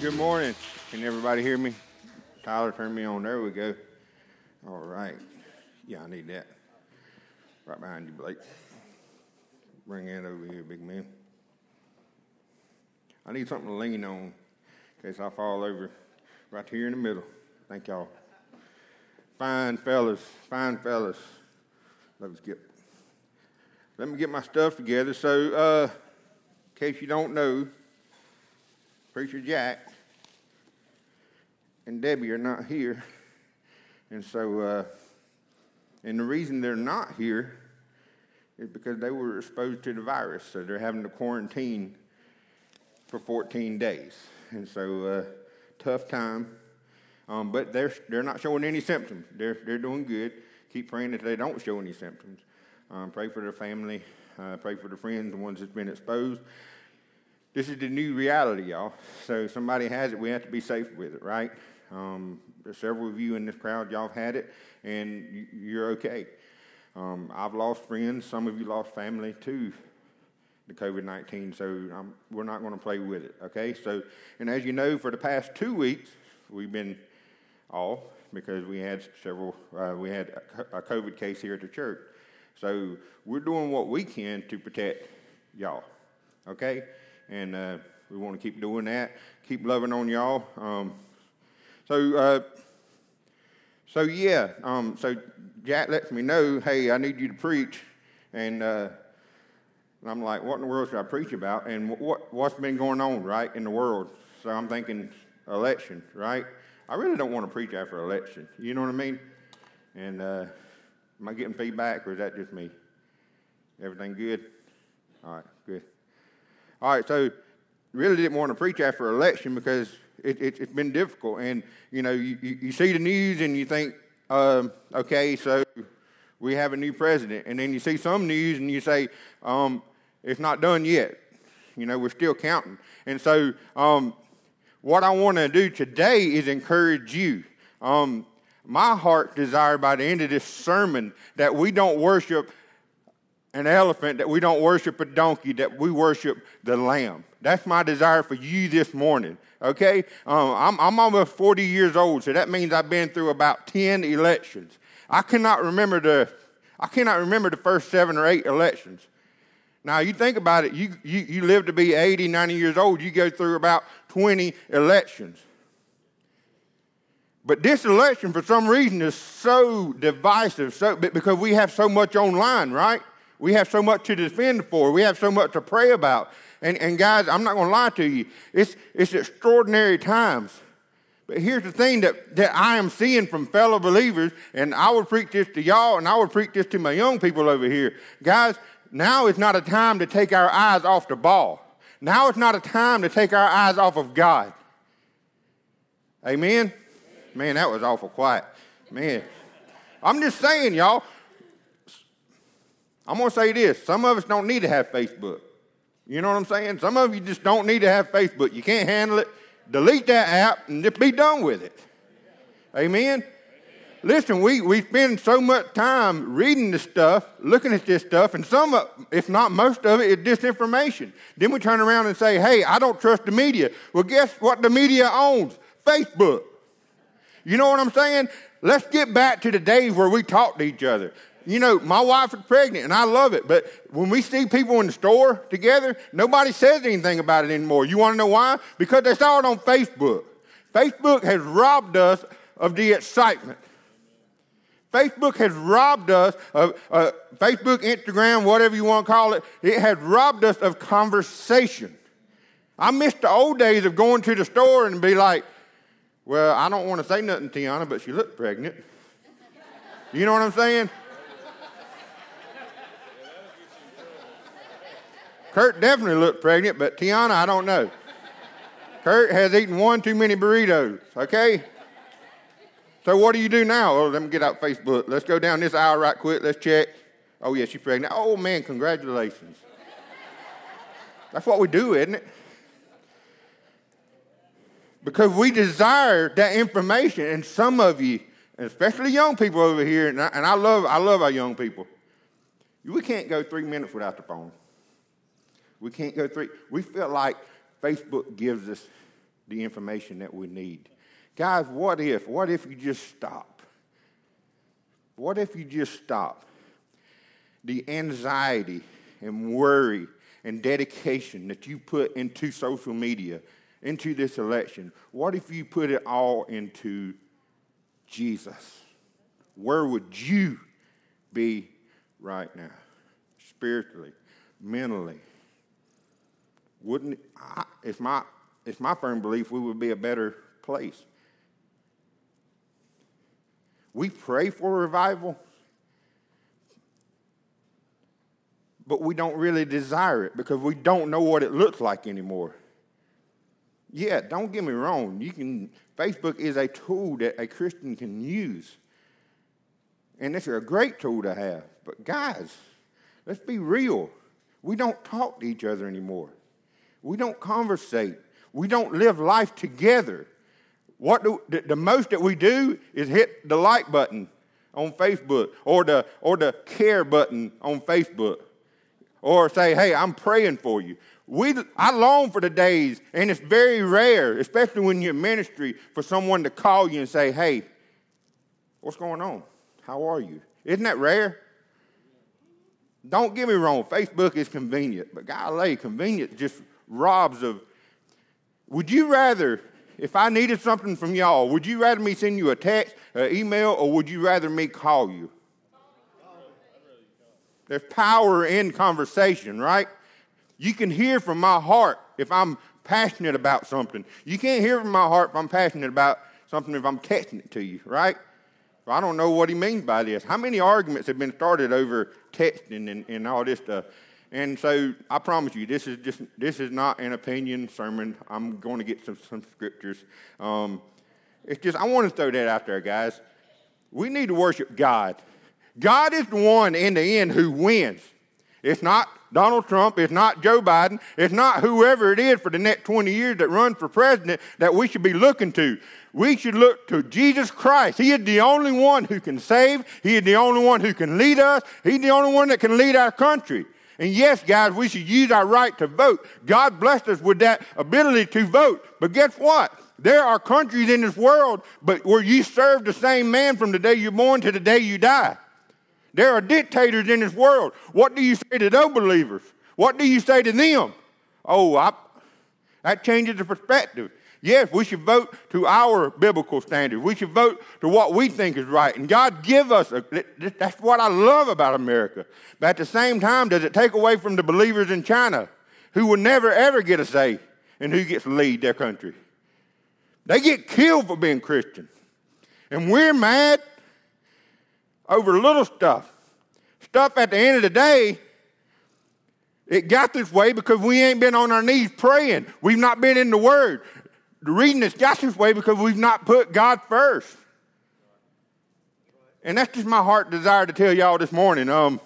Good morning. Can everybody hear me? Tyler, turn me on. There we go. All right. Yeah, I need that. Right behind you, Blake. Bring that over here, big man. I need something to lean on in case I fall over right here in the middle. Thank y'all. Fine fellas, fine fellas. Love Skip. Let me get my stuff together. So, uh, in case you don't know, Preacher Jack and Debbie are not here. And so, uh, and the reason they're not here is because they were exposed to the virus. So they're having to quarantine for 14 days. And so, uh, tough time. Um, but they're, they're not showing any symptoms. They're, they're doing good. Keep praying that they don't show any symptoms. Um, pray for their family. Uh, pray for the friends, the ones that's been exposed. This is the new reality, y'all. So somebody has it, we have to be safe with it, right? Um, there's several of you in this crowd, y'all have had it, and you're okay. Um, I've lost friends. Some of you lost family too the COVID 19, so I'm, we're not going to play with it, okay? So, and as you know, for the past two weeks, we've been off because we had several, uh, we had a COVID case here at the church. So, we're doing what we can to protect y'all, okay? And uh, we want to keep doing that, keep loving on y'all. Um, so, uh, so yeah, um, so Jack lets me know, hey, I need you to preach, and, uh, and I'm like, what in the world should I preach about? And what what's been going on right in the world? So I'm thinking election, right? I really don't want to preach after election. You know what I mean? And uh, am I getting feedback, or is that just me? Everything good? All right, good. All right, so really didn't want to preach after election because it, it, has been difficult. And, you know, you, you, see the news and you think, um, okay, so we have a new president. And then you see some news and you say, um, it's not done yet. You know, we're still counting. And so, um, what I want to do today is encourage you. Um, my heart desire by the end of this sermon that we don't worship an elephant, that we don't worship a donkey, that we worship the lamb. That's my desire for you this morning. Okay? Um, I'm, I'm almost 40 years old, so that means I've been through about 10 elections. I cannot remember the, I cannot remember the first seven or eight elections. Now, you think about it, you, you, you live to be 80, 90 years old, you go through about 20 elections. But this election, for some reason, is so divisive so, because we have so much online, right? We have so much to defend for. We have so much to pray about. And, and guys, I'm not going to lie to you. It's, it's extraordinary times. But here's the thing that, that I am seeing from fellow believers, and I would preach this to y'all, and I would preach this to my young people over here. Guys, now is not a time to take our eyes off the ball. Now is not a time to take our eyes off of God. Amen? Man, that was awful quiet. Man. I'm just saying, y'all. I'm going to say this. Some of us don't need to have Facebook. You know what I'm saying? Some of you just don't need to have Facebook. You can't handle it. Delete that app and just be done with it. Amen? Listen, we, we spend so much time reading this stuff, looking at this stuff, and some, of, if not most of it, is disinformation. Then we turn around and say, hey, I don't trust the media. Well, guess what the media owns? Facebook. You know what I'm saying? Let's get back to the days where we talk to each other you know, my wife is pregnant and I love it, but when we see people in the store together, nobody says anything about it anymore. You want to know why? Because they saw it on Facebook. Facebook has robbed us of the excitement. Facebook has robbed us of uh, Facebook, Instagram, whatever you want to call it. It has robbed us of conversation. I miss the old days of going to the store and be like, well, I don't want to say nothing, Tiana, but she looked pregnant. You know what I'm saying? Kurt definitely looked pregnant, but Tiana, I don't know. Kurt has eaten one too many burritos, okay? So what do you do now? Oh, let me get out Facebook. Let's go down this aisle right quick. Let's check. Oh, yeah, she's pregnant. Oh, man, congratulations. That's what we do, isn't it? Because we desire that information, and some of you, especially young people over here, and I, and I love, I love our young people, we can't go three minutes without the phone. We can't go through. We feel like Facebook gives us the information that we need. Guys, what if? What if you just stop? What if you just stop? The anxiety and worry and dedication that you put into social media, into this election, what if you put it all into Jesus? Where would you be right now? Spiritually, mentally. Wouldn't I, it's my it's my firm belief we would be a better place. We pray for revival, but we don't really desire it because we don't know what it looks like anymore. Yeah, don't get me wrong. You can Facebook is a tool that a Christian can use. And it's a great tool to have. But guys, let's be real. We don't talk to each other anymore. We don't conversate. We don't live life together. What do, the, the most that we do is hit the like button on Facebook or the, or the care button on Facebook or say, hey, I'm praying for you. We, I long for the days, and it's very rare, especially when you're in ministry, for someone to call you and say, hey, what's going on? How are you? Isn't that rare? Don't get me wrong, Facebook is convenient, but golly, convenient just robs of. Would you rather, if I needed something from y'all, would you rather me send you a text, an email, or would you rather me call you? There's power in conversation, right? You can hear from my heart if I'm passionate about something. You can't hear from my heart if I'm passionate about something if I'm texting it to you, right? I don't know what he means by this. How many arguments have been started over texting and, and all this stuff? And so I promise you, this is just this is not an opinion sermon. I'm going to get some, some scriptures. Um, it's just I want to throw that out there, guys. We need to worship God. God is the one in the end who wins. It's not Donald Trump. It's not Joe Biden. It's not whoever it is for the next 20 years that runs for president that we should be looking to. We should look to Jesus Christ. He is the only one who can save. He is the only one who can lead us. He's the only one that can lead our country. And yes, guys, we should use our right to vote. God blessed us with that ability to vote. But guess what? There are countries in this world but where you serve the same man from the day you're born to the day you die. There are dictators in this world. What do you say to those believers? What do you say to them? Oh, I, that changes the perspective. Yes, we should vote to our biblical standards. We should vote to what we think is right. And God give us, a, that's what I love about America. But at the same time, does it take away from the believers in China who will never, ever get a say in who gets to lead their country? They get killed for being Christian. And we're mad over little stuff. Stuff at the end of the day, it got this way because we ain't been on our knees praying. We've not been in the Word. The reading has got this way because we've not put God first. And that's just my heart desire to tell y'all this morning. Um,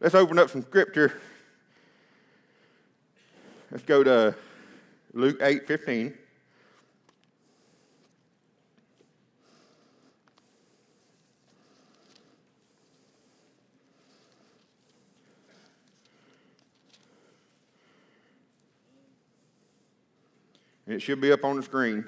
let's open up some scripture. Let's go to Luke 8 15. It should be up on the screen.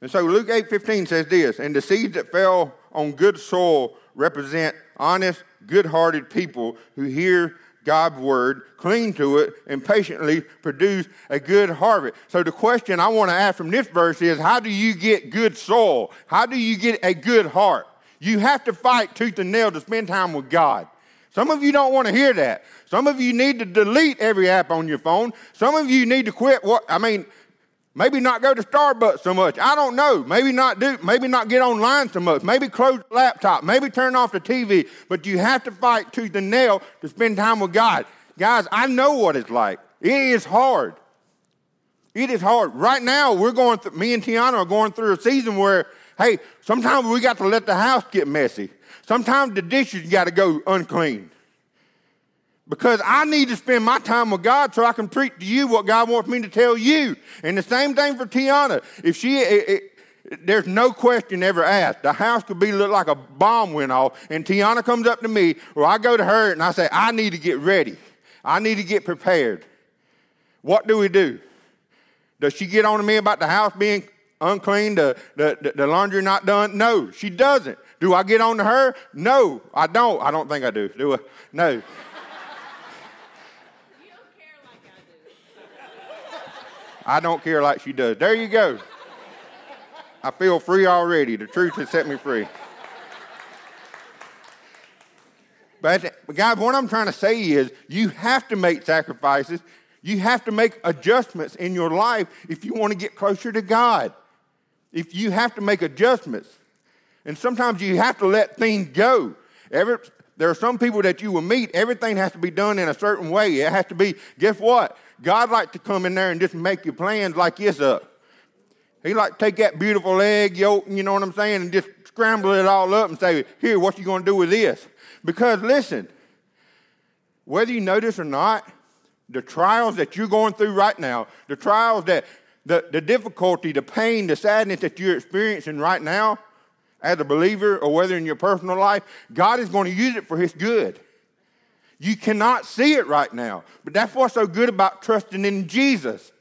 And so Luke 8:15 says this, and the seeds that fell on good soil represent honest, good-hearted people who hear God's word, cling to it, and patiently produce a good harvest. So the question I want to ask from this verse is how do you get good soil? How do you get a good heart? You have to fight tooth and nail to spend time with God. Some of you don't want to hear that. Some of you need to delete every app on your phone. Some of you need to quit what I mean, maybe not go to Starbucks so much. I don't know. Maybe not do maybe not get online so much. Maybe close the laptop. Maybe turn off the TV. But you have to fight tooth and nail to spend time with God. Guys, I know what it's like. It is hard. It is hard. Right now, we're going through, me and Tiana are going through a season where, hey, sometimes we got to let the house get messy. Sometimes the dishes got to go unclean. Because I need to spend my time with God so I can preach to you what God wants me to tell you. And the same thing for Tiana. If she, it, it, there's no question ever asked. The house could be look like a bomb went off, and Tiana comes up to me, or I go to her and I say, I need to get ready. I need to get prepared. What do we do? Does she get on to me about the house being unclean, the, the, the laundry not done? No, she doesn't. Do I get on to her? No, I don't. I don't think I do. Do I? No. I don't care like she does. There you go. I feel free already. The truth has set me free. But, guys, what I'm trying to say is you have to make sacrifices. You have to make adjustments in your life if you want to get closer to God. If you have to make adjustments. And sometimes you have to let things go. Every, there are some people that you will meet, everything has to be done in a certain way. It has to be, guess what? God like to come in there and just make your plans like this up. He like to take that beautiful egg yolk, you know what I'm saying, and just scramble it all up and say, here, what you going to do with this? Because listen, whether you notice or not, the trials that you're going through right now, the trials that, the, the difficulty, the pain, the sadness that you're experiencing right now as a believer or whether in your personal life, God is going to use it for His good. You cannot see it right now, but that's what's so good about trusting in Jesus.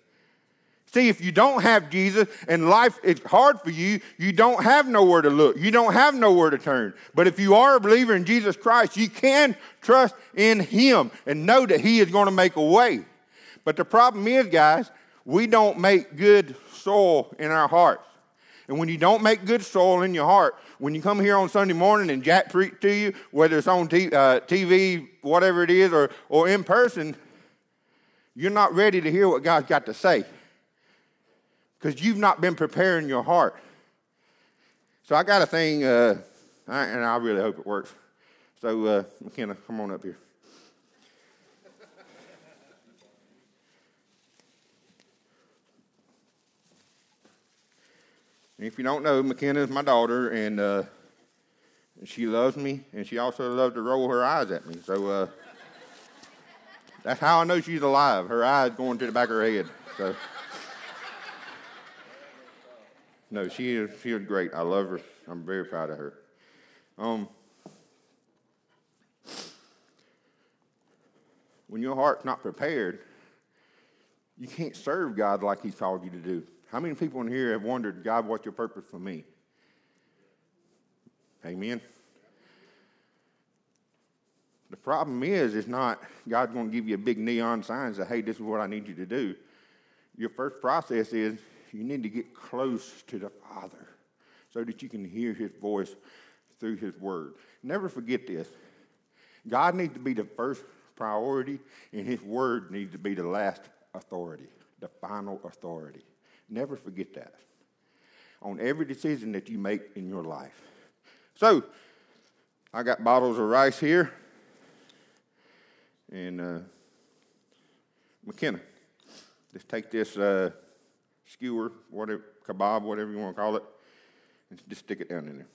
See, if you don't have Jesus and life is hard for you, you don't have nowhere to look. You don't have nowhere to turn. But if you are a believer in Jesus Christ, you can trust in Him and know that He is going to make a way. But the problem is, guys, we don't make good soil in our hearts. And when you don't make good soil in your heart, when you come here on Sunday morning and Jack preach to you, whether it's on t- uh, TV, whatever it is, or, or in person, you're not ready to hear what God's got to say because you've not been preparing your heart. So I got a thing, uh, and I really hope it works. So, uh, McKenna, come on up here. If you don't know, McKenna is my daughter, and uh, she loves me, and she also loves to roll her eyes at me. So uh, that's how I know she's alive. Her eyes going to the back of her head. So. No, she is, she is great. I love her. I'm very proud of her. Um, when your heart's not prepared, you can't serve God like He's called you to do. How many people in here have wondered, God, what's your purpose for me? Amen. The problem is, it's not God's going to give you a big neon sign and say, hey, this is what I need you to do. Your first process is you need to get close to the Father so that you can hear His voice through His Word. Never forget this God needs to be the first priority, and His Word needs to be the last authority, the final authority. Never forget that on every decision that you make in your life. So, I got bottles of rice here, and uh, McKenna, just take this. Uh, skewer, whatever, kebab, whatever you want to call it, and just stick it down in there.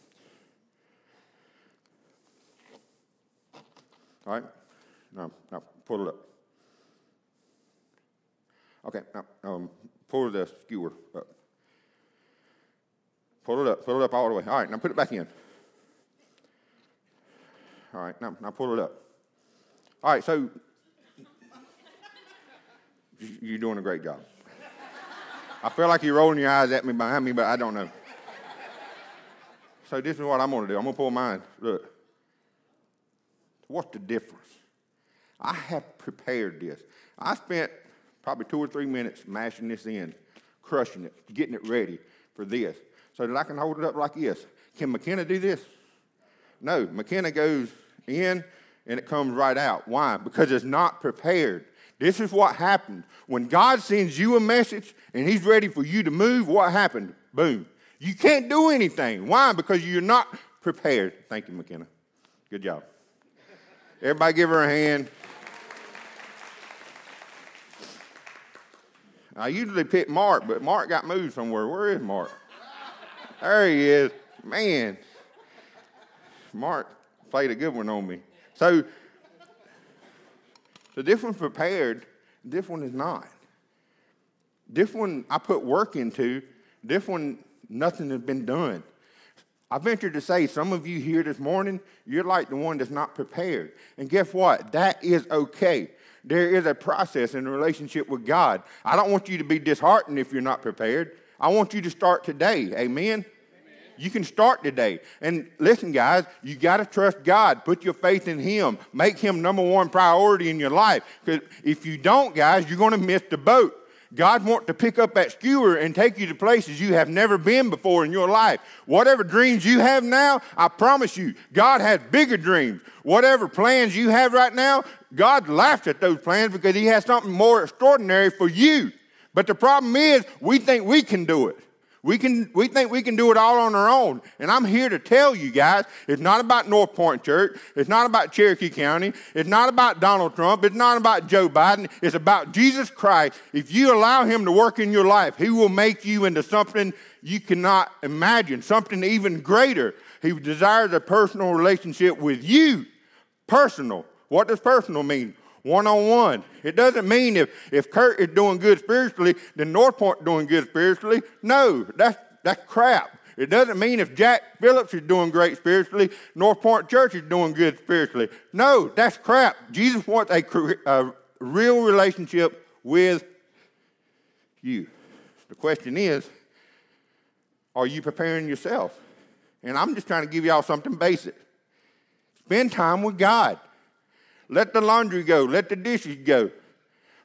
All right? Now, now pull it up. Okay, now um, pull the skewer up. Pull it up, pull it up all the way. All right, now put it back in. All right, now, now pull it up. All right, so you're doing a great job. I feel like you're rolling your eyes at me behind me, but I don't know. So this is what I'm going to do. I'm going to pull mine. Look. What's the difference? I have prepared this. I spent probably two or three minutes mashing this in, crushing it, getting it ready for this, so that I can hold it up like this. Can McKenna do this? No. McKenna goes in and it comes right out. Why? Because it's not prepared. This is what happened. When God sends you a message and He's ready for you to move, what happened? Boom. You can't do anything. Why? Because you're not prepared. Thank you, McKenna. Good job. Everybody give her a hand. I usually pick Mark, but Mark got moved somewhere. Where is Mark? There he is. Man, Mark played a good one on me. So so this one's prepared, this one is not. This one I put work into, this one nothing has been done. I venture to say some of you here this morning, you're like the one that's not prepared. And guess what? That is okay. There is a process in a relationship with God. I don't want you to be disheartened if you're not prepared. I want you to start today. Amen. You can start today. And listen, guys, you got to trust God. Put your faith in Him. Make Him number one priority in your life. Because if you don't, guys, you're going to miss the boat. God wants to pick up that skewer and take you to places you have never been before in your life. Whatever dreams you have now, I promise you, God has bigger dreams. Whatever plans you have right now, God laughed at those plans because He has something more extraordinary for you. But the problem is, we think we can do it. We, can, we think we can do it all on our own. And I'm here to tell you guys it's not about North Point Church. It's not about Cherokee County. It's not about Donald Trump. It's not about Joe Biden. It's about Jesus Christ. If you allow Him to work in your life, He will make you into something you cannot imagine, something even greater. He desires a personal relationship with you. Personal. What does personal mean? One on one. It doesn't mean if, if Kurt is doing good spiritually, then North Point doing good spiritually. No, that's, that's crap. It doesn't mean if Jack Phillips is doing great spiritually, North Point Church is doing good spiritually. No, that's crap. Jesus wants a, a real relationship with you. The question is, are you preparing yourself? And I'm just trying to give y'all something basic. Spend time with God. Let the laundry go. Let the dishes go.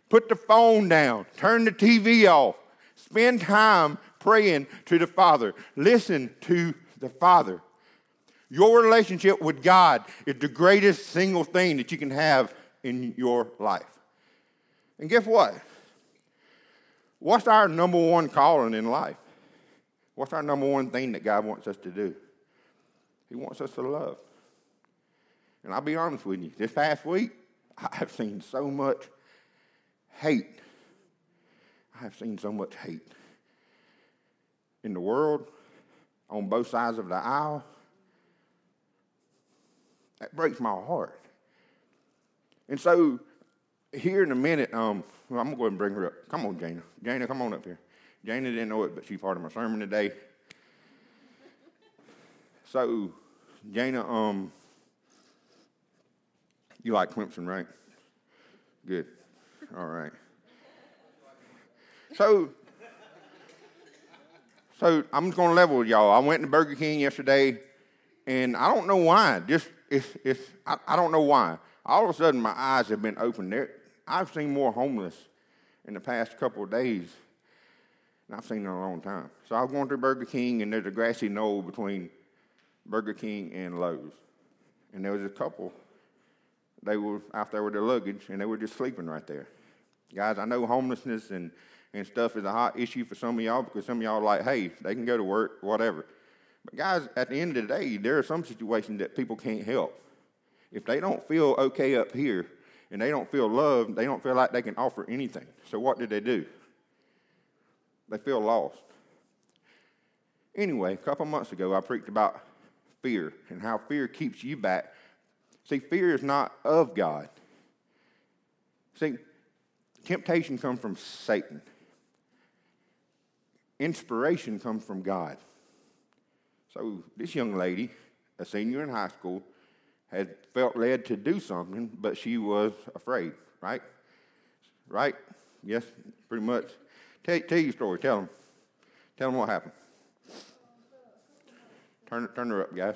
Put the phone down. Turn the TV off. Spend time praying to the Father. Listen to the Father. Your relationship with God is the greatest single thing that you can have in your life. And guess what? What's our number one calling in life? What's our number one thing that God wants us to do? He wants us to love. And I'll be honest with you, this past week, I have seen so much hate. I have seen so much hate in the world, on both sides of the aisle. That breaks my heart. And so, here in a minute, um, I'm going to go ahead and bring her up. Come on, Jana. Jana, come on up here. Jana didn't know it, but she's part of my sermon today. So, Jana, um, you like Clemson, right? Good. All right. So, so I'm just to level with y'all. I went to Burger King yesterday, and I don't know why. Just it's it's I, I don't know why. All of a sudden, my eyes have been opened. There, I've seen more homeless in the past couple of days than I've seen in a long time. So I was going to Burger King, and there's a grassy knoll between Burger King and Lowe's, and there was a couple they were out there with their luggage and they were just sleeping right there. Guys, I know homelessness and, and stuff is a hot issue for some of y'all because some of y'all are like, hey, they can go to work, whatever. But guys, at the end of the day, there are some situations that people can't help. If they don't feel okay up here and they don't feel loved, they don't feel like they can offer anything. So what do they do? They feel lost. Anyway, a couple months ago, I preached about fear and how fear keeps you back See, fear is not of God. See, temptation comes from Satan. Inspiration comes from God. So this young lady, a senior in high school, had felt led to do something, but she was afraid, right? Right? Yes, pretty much. Tell, tell your story. Tell them. Tell them what happened. Turn, turn her up, guys.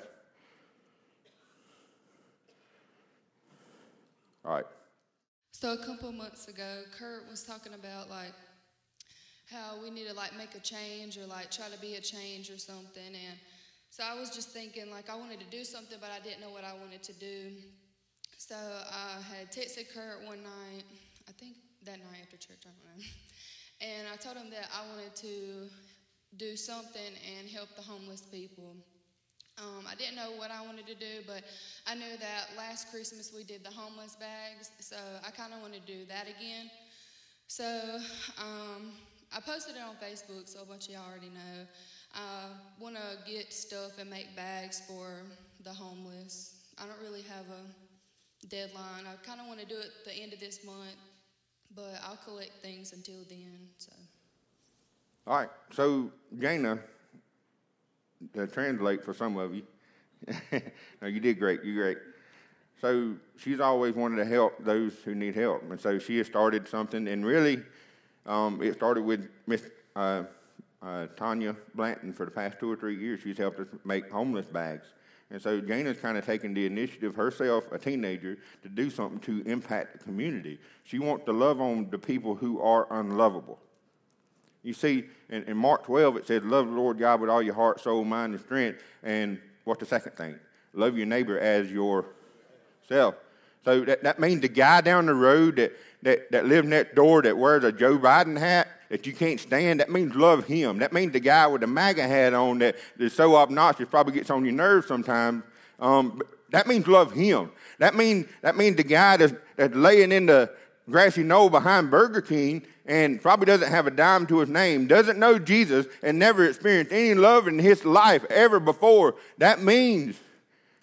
All right. So a couple months ago, Kurt was talking about like how we need to like make a change or like try to be a change or something. And so I was just thinking like I wanted to do something, but I didn't know what I wanted to do. So I had texted Kurt one night, I think that night after church, I don't know. And I told him that I wanted to do something and help the homeless people. Um, I didn't know what I wanted to do, but I knew that last Christmas we did the homeless bags, so I kind of want to do that again. So um, I posted it on Facebook, so a bunch of y'all already know. I want to get stuff and make bags for the homeless. I don't really have a deadline. I kind of want to do it the end of this month, but I'll collect things until then. So. All right. So Jana to translate for some of you. no, you did great. You great. So she's always wanted to help those who need help. And so she has started something, and really, um, it started with Miss uh, uh, Tanya Blanton for the past two or three years. She's helped us make homeless bags. And so Jana's kind of taken the initiative herself, a teenager, to do something to impact the community. She wants to love on the people who are unlovable. You see, in, in Mark 12, it says, Love the Lord God with all your heart, soul, mind, and strength. And what's the second thing? Love your neighbor as yourself. So that, that means the guy down the road that, that, that lives next door that wears a Joe Biden hat that you can't stand, that means love him. That means the guy with the MAGA hat on that is so obnoxious, probably gets on your nerves sometimes. Um, that means love him. That means, that means the guy that's, that's laying in the grassy knoll behind Burger King and probably doesn't have a dime to his name, doesn't know Jesus, and never experienced any love in his life ever before. That means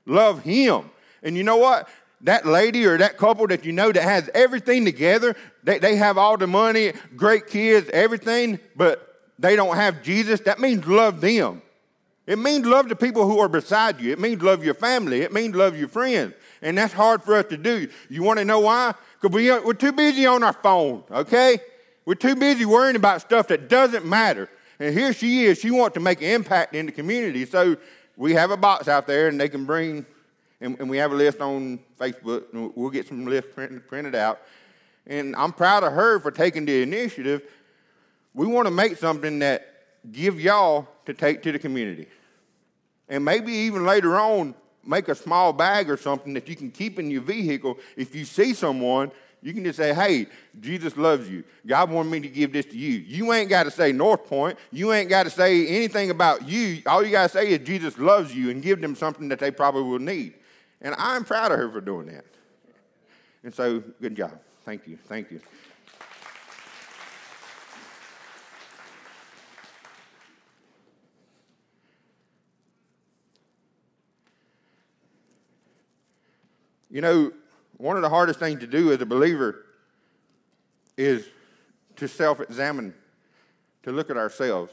love him. And you know what? that lady or that couple that you know that has everything together, they, they have all the money, great kids, everything, but they don't have Jesus, that means love them. It means love the people who are beside you. It means love your family. It means love your friends. And that's hard for us to do. You want to know why? Because we, uh, we're too busy on our phone, okay? We're too busy worrying about stuff that doesn't matter. And here she is. She wants to make an impact in the community. So we have a box out there, and they can bring and, and we have a list on Facebook, and we'll get some lists printed, printed out. And I'm proud of her for taking the initiative. We want to make something that give y'all to take to the community. And maybe even later on, make a small bag or something that you can keep in your vehicle. If you see someone, you can just say, hey, Jesus loves you. God wanted me to give this to you. You ain't got to say North Point. You ain't got to say anything about you. All you got to say is Jesus loves you and give them something that they probably will need. And I'm proud of her for doing that. And so, good job. Thank you. Thank you. You know, one of the hardest things to do as a believer is to self examine, to look at ourselves.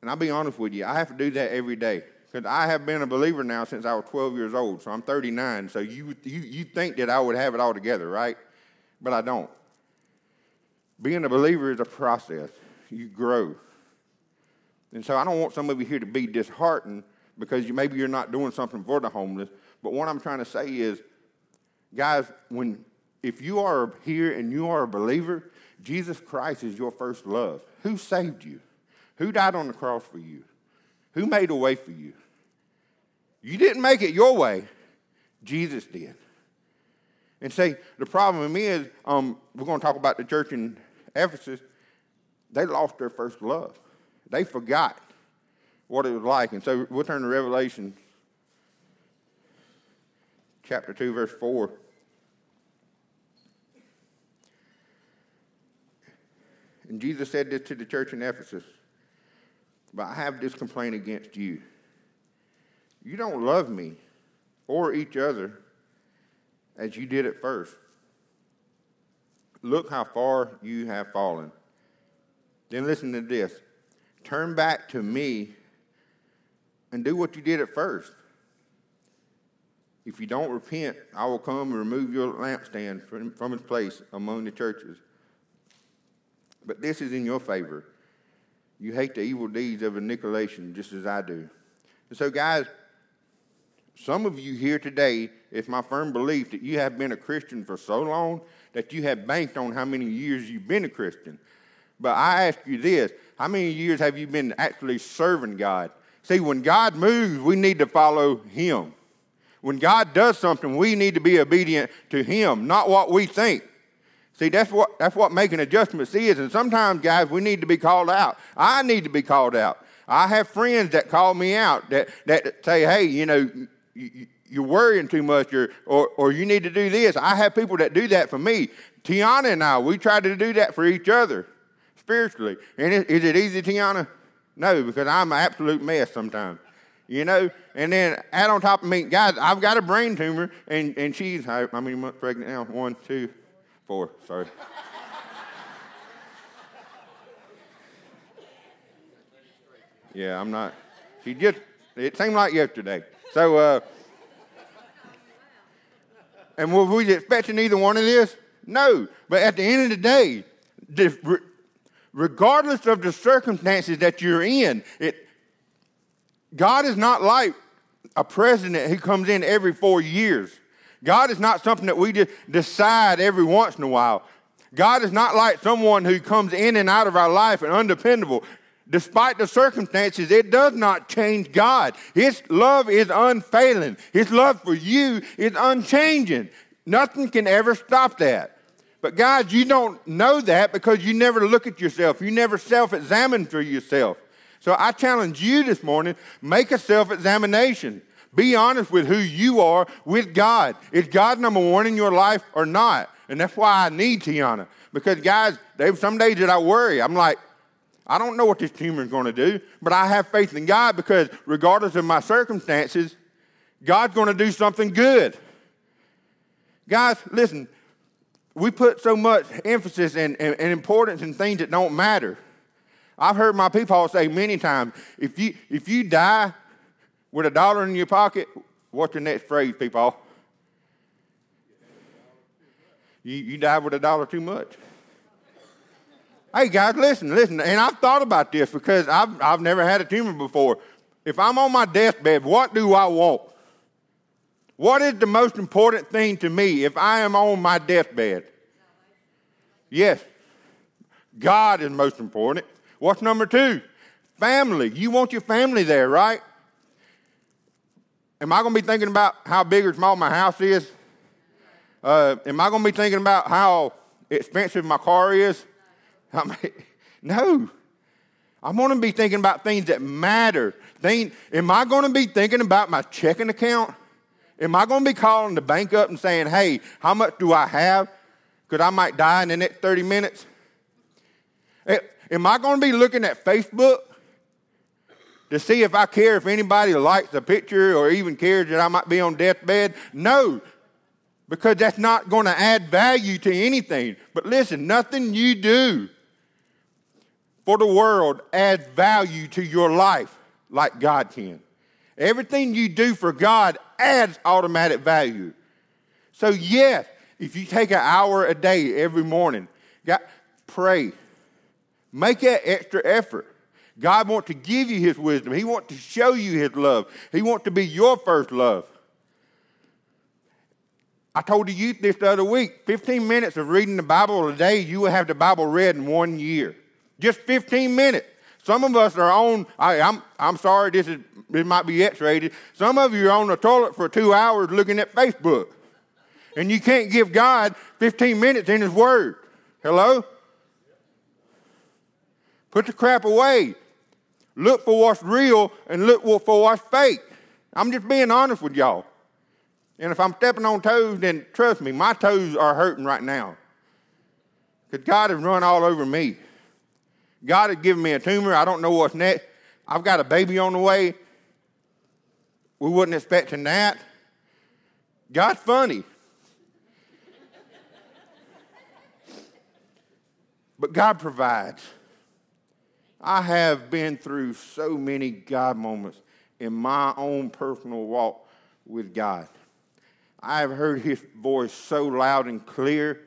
And I'll be honest with you, I have to do that every day. Because I have been a believer now since I was 12 years old, so I'm 39. So you, you, you think that I would have it all together, right? But I don't. Being a believer is a process, you grow. And so I don't want some of you here to be disheartened because you, maybe you're not doing something for the homeless. But what I'm trying to say is, guys, when if you are here and you are a believer, Jesus Christ is your first love. Who saved you? Who died on the cross for you? Who made a way for you? You didn't make it your way, Jesus did. And say, the problem is, um, we're going to talk about the church in Ephesus. They lost their first love. They forgot what it was like. And so we'll turn to Revelation chapter 2, verse 4. And Jesus said this to the church in Ephesus But I have this complaint against you you don't love me or each other as you did at first. Look how far you have fallen. Then listen to this turn back to me and do what you did at first. If you don't repent, I will come and remove your lampstand from, from its place among the churches. But this is in your favor. You hate the evil deeds of the Nicolaitans just as I do. And so, guys, some of you here today, it's my firm belief that you have been a Christian for so long that you have banked on how many years you've been a Christian. But I ask you this how many years have you been actually serving God? See, when God moves, we need to follow Him. When God does something, we need to be obedient to Him, not what we think. See, that's what, that's what making adjustments is. And sometimes, guys, we need to be called out. I need to be called out. I have friends that call me out that, that say, hey, you know, you, you're worrying too much or, or, or you need to do this. I have people that do that for me. Tiana and I, we try to do that for each other spiritually. And is it easy, Tiana? No, because I'm an absolute mess sometimes. You know, and then add on top of me, guys, I've got a brain tumor, and, and she's how many months pregnant now? One, two, four. Sorry. yeah, I'm not. She just. It seemed like yesterday. So, uh, And were we expecting either one of this? No. But at the end of the day, regardless of the circumstances that you're in, it, God is not like a president who comes in every four years. God is not something that we just decide every once in a while. God is not like someone who comes in and out of our life and undependable. Despite the circumstances, it does not change God. His love is unfailing. His love for you is unchanging. Nothing can ever stop that. But guys, you don't know that because you never look at yourself. You never self-examine for yourself. So I challenge you this morning, make a self-examination. Be honest with who you are with God. Is God number one in your life or not? And that's why I need Tiana. Because guys, there's some days that I worry. I'm like, I don't know what this tumor is going to do, but I have faith in God because regardless of my circumstances, God's going to do something good. Guys, listen, we put so much emphasis and, and, and, importance in things that don't matter. I've heard my people say many times if you, if you die with a dollar in your pocket, what's the next phrase, people? You, you die with a dollar too much. Hey, guys, listen, listen. And I've thought about this because I've, I've never had a tumor before. If I'm on my deathbed, what do I want? What is the most important thing to me if I am on my deathbed? Yes, God is most important. What's number two? Family. You want your family there, right? Am I going to be thinking about how big or small my house is? Uh, am I going to be thinking about how expensive my car is? I mean, no. I'm going to be thinking about things that matter. Think, am I going to be thinking about my checking account? Am I going to be calling the bank up and saying, hey, how much do I have? Because I might die in the next 30 minutes? Am I going to be looking at Facebook to see if I care if anybody likes the picture or even cares that I might be on deathbed? No, because that's not going to add value to anything. But listen, nothing you do for the world adds value to your life like God can. Everything you do for God adds automatic value. So, yes, if you take an hour a day every morning, God, pray. Make that extra effort. God wants to give you his wisdom. He wants to show you his love. He wants to be your first love. I told the youth this the other week 15 minutes of reading the Bible a day, you will have the Bible read in one year. Just 15 minutes. Some of us are on, I, am I'm, I'm sorry, this, is, this might be X rated. Some of you are on the toilet for two hours looking at Facebook. And you can't give God 15 minutes in His Word. Hello? Put the crap away. Look for what's real and look for what's fake. I'm just being honest with y'all. And if I'm stepping on toes, then trust me, my toes are hurting right now. Because God has run all over me. God has given me a tumor. I don't know what's next. I've got a baby on the way. We wasn't expecting that. God's funny. but God provides. I have been through so many God moments in my own personal walk with God. I have heard his voice so loud and clear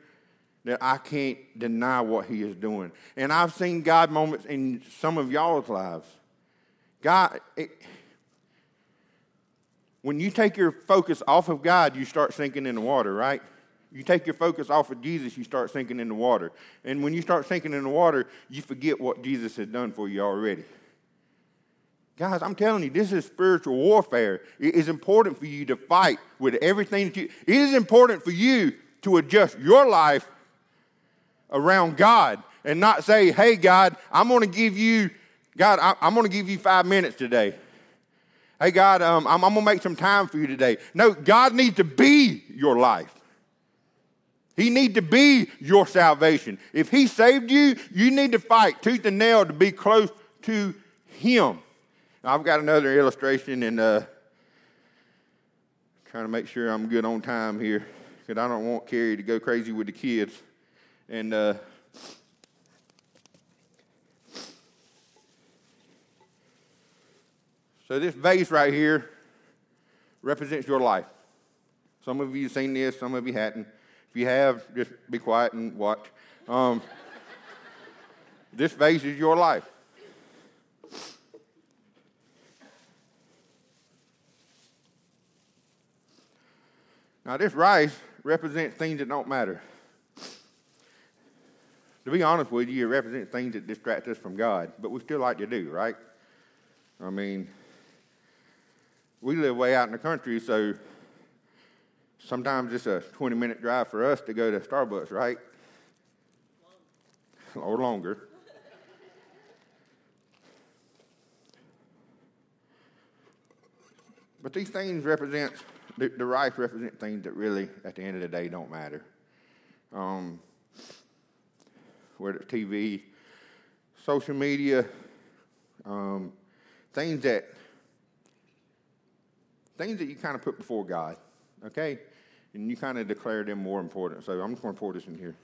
that I can't deny what he is doing. And I've seen God moments in some of y'all's lives. God, it, when you take your focus off of God, you start sinking in the water, right? You take your focus off of Jesus, you start sinking in the water. And when you start sinking in the water, you forget what Jesus has done for you already. Guys, I'm telling you, this is spiritual warfare. It is important for you to fight with everything that you. It is important for you to adjust your life around God and not say, hey, God, I'm going to give you, God, I'm going to give you five minutes today. Hey, God, um, I'm, I'm going to make some time for you today. No, God needs to be your life. He need to be your salvation. If He saved you, you need to fight tooth and nail to be close to Him. Now, I've got another illustration and uh, trying to make sure I'm good on time here because I don't want Carrie to go crazy with the kids. And uh, so this vase right here represents your life. Some of you have seen this, some of you hadn't. You have, just be quiet and watch. Um, this vase is your life. Now, this rice represents things that don't matter. To be honest with you, it represents things that distract us from God, but we still like to do, right? I mean, we live way out in the country, so sometimes it's a 20 minute drive for us to go to Starbucks, right? or longer. but these things represent the, the rights represent things that really, at the end of the day, don't matter. Um, whether it's TV, social media, um, things that things that you kind of put before God, okay, and you kind of declare them more important. So I'm just going to pour this in here.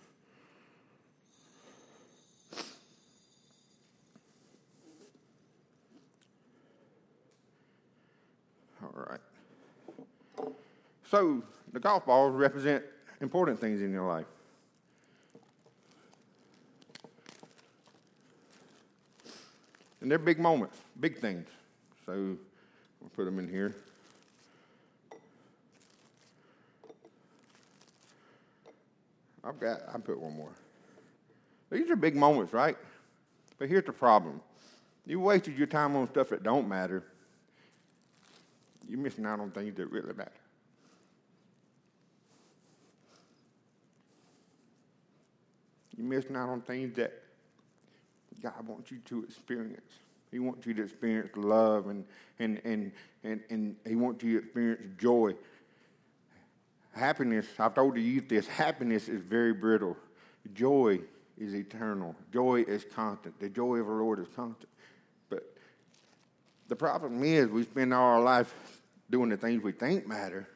All right. So the golf balls represent important things in your life. And they're big moments, big things. So we'll put them in here. I've got, I put one more. These are big moments, right? But here's the problem. You wasted your time on stuff that don't matter. You're missing out on things that really matter. You're missing out on things that God wants you to experience. He wants you to experience love and, and, and, and, and He wants you to experience joy. Happiness, I've told the youth this happiness is very brittle. Joy is eternal. Joy is constant. The joy of the Lord is constant. But the problem is, we spend all our life doing the things we think matter.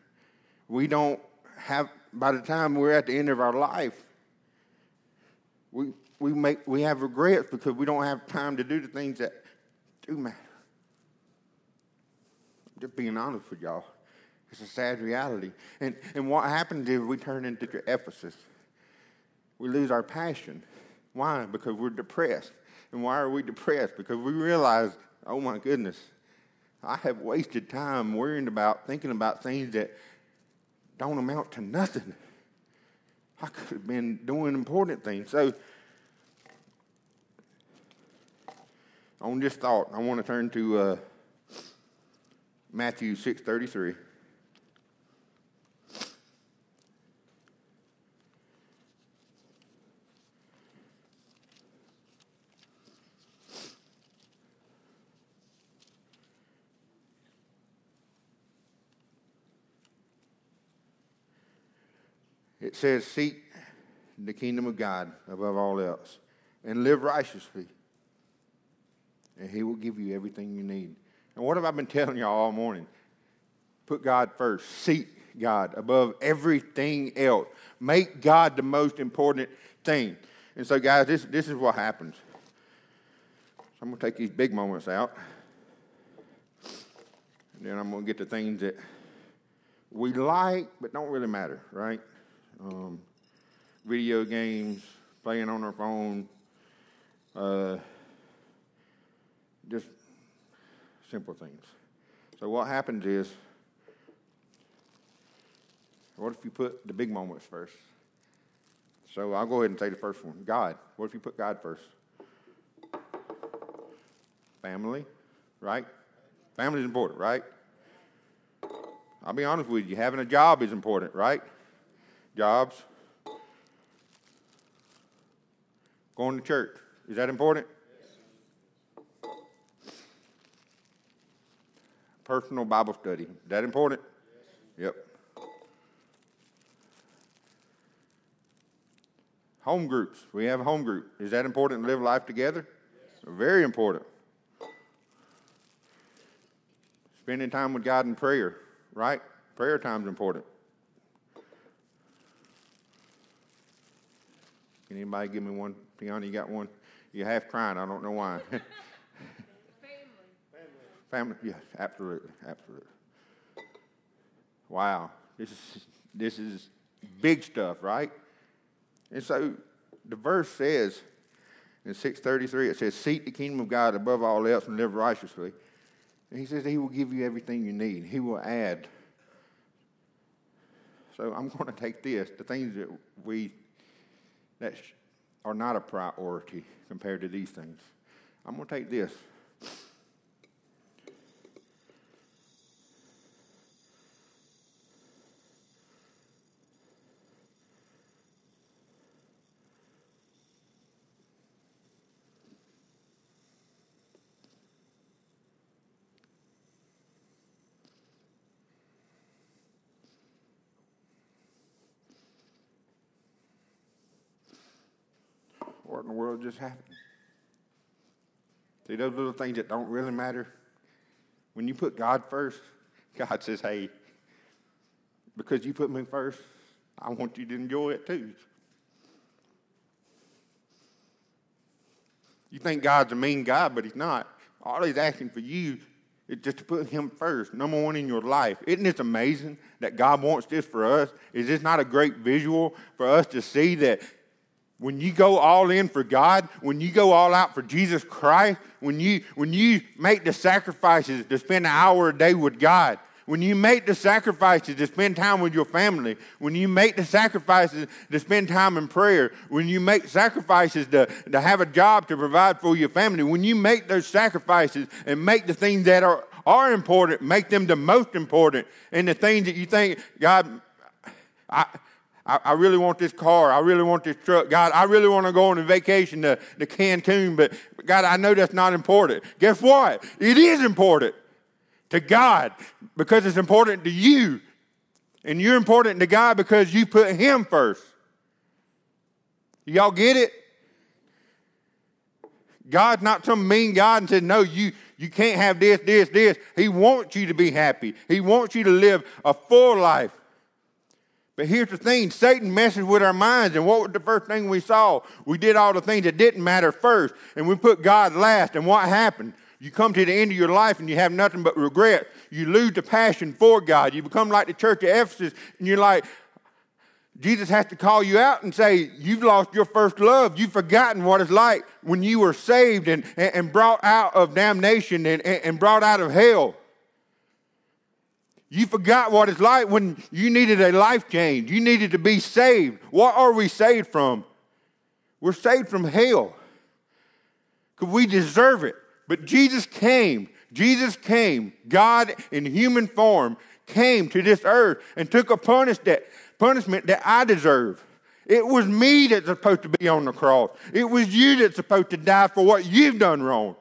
We don't have, by the time we're at the end of our life, we, we, make, we have regrets because we don't have time to do the things that do matter. Just being honest with y'all. It's a sad reality. And, and what happens is we turn into Ephesus. We lose our passion. Why? Because we're depressed. And why are we depressed? Because we realize, oh my goodness, I have wasted time worrying about, thinking about things that don't amount to nothing. I could have been doing important things. So, on this thought, I want to turn to uh, Matthew six thirty three. It says, Seek the kingdom of God above all else and live righteously, and He will give you everything you need. And what have I been telling y'all all morning? Put God first. Seek God above everything else. Make God the most important thing. And so, guys, this, this is what happens. So I'm going to take these big moments out. And then I'm going to get the things that we like but don't really matter, right? Um, video games, playing on our phone, uh, just simple things. So what happens is, what if you put the big moments first? So I'll go ahead and say the first one. God. What if you put God first? Family, right? Family is important, right? I'll be honest with you. Having a job is important, right? Jobs. Going to church. Is that important? Personal Bible study. Is that important? Yep. Home groups. We have a home group. Is that important to live life together? Very important. Spending time with God in prayer, right? Prayer time is important. Can anybody give me one? Tiana, you got one? You're half crying. I don't know why. Family. Family, Family. yes, absolutely, absolutely. Wow. This is, this is big stuff, right? And so the verse says in 633, it says, Seek the kingdom of God above all else and live righteously. And he says he will give you everything you need. He will add. So I'm going to take this, the things that we that are not a priority compared to these things. I'm going to take this. What in the world just? See, those little things that don't really matter. When you put God first, God says, hey, because you put me first, I want you to enjoy it too. You think God's a mean God, but He's not. All He's asking for you is just to put Him first, number one in your life. Isn't it amazing that God wants this for us? Is this not a great visual for us to see that when you go all in for God, when you go all out for Jesus Christ, when you, when you make the sacrifices to spend an hour a day with God, when you make the sacrifices to spend time with your family, when you make the sacrifices to spend time in prayer, when you make sacrifices to, to have a job to provide for your family, when you make those sacrifices and make the things that are, are important, make them the most important, and the things that you think, God, I, I, I, really want this car. I really want this truck. God, I really want to go on a vacation to, to Cancun, but God, I know that's not important. Guess what? It is important to God because it's important to you. And you're important to God because you put Him first. Y'all get it? God's not some mean God and said, no, you, you can't have this, this, this. He wants you to be happy. He wants you to live a full life. But here's the thing Satan messes with our minds. And what was the first thing we saw? We did all the things that didn't matter first, and we put God last. And what happened? You come to the end of your life and you have nothing but regret. You lose the passion for God. You become like the church of Ephesus, and you're like, Jesus has to call you out and say, You've lost your first love. You've forgotten what it's like when you were saved and, and brought out of damnation and, and brought out of hell. You forgot what it's like when you needed a life change. You needed to be saved. What are we saved from? We're saved from hell because we deserve it. But Jesus came. Jesus came. God in human form came to this earth and took a punishment punishment that I deserve. It was me that's supposed to be on the cross. It was you that's supposed to die for what you've done wrong.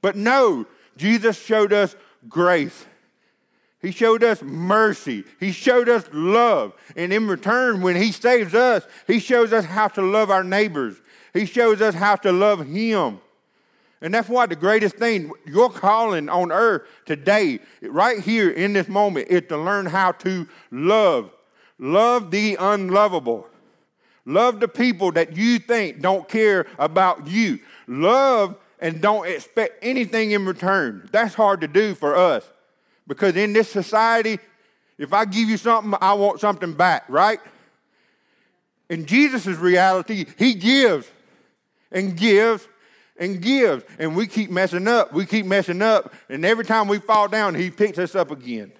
But no, Jesus showed us grace. He showed us mercy. He showed us love. And in return, when He saves us, He shows us how to love our neighbors. He shows us how to love Him. And that's why the greatest thing, your calling on earth today, right here in this moment, is to learn how to love. Love the unlovable. Love the people that you think don't care about you. Love and don't expect anything in return. That's hard to do for us. Because in this society, if I give you something, I want something back, right? In Jesus' reality, He gives and gives and gives. And we keep messing up. We keep messing up. And every time we fall down, He picks us up again.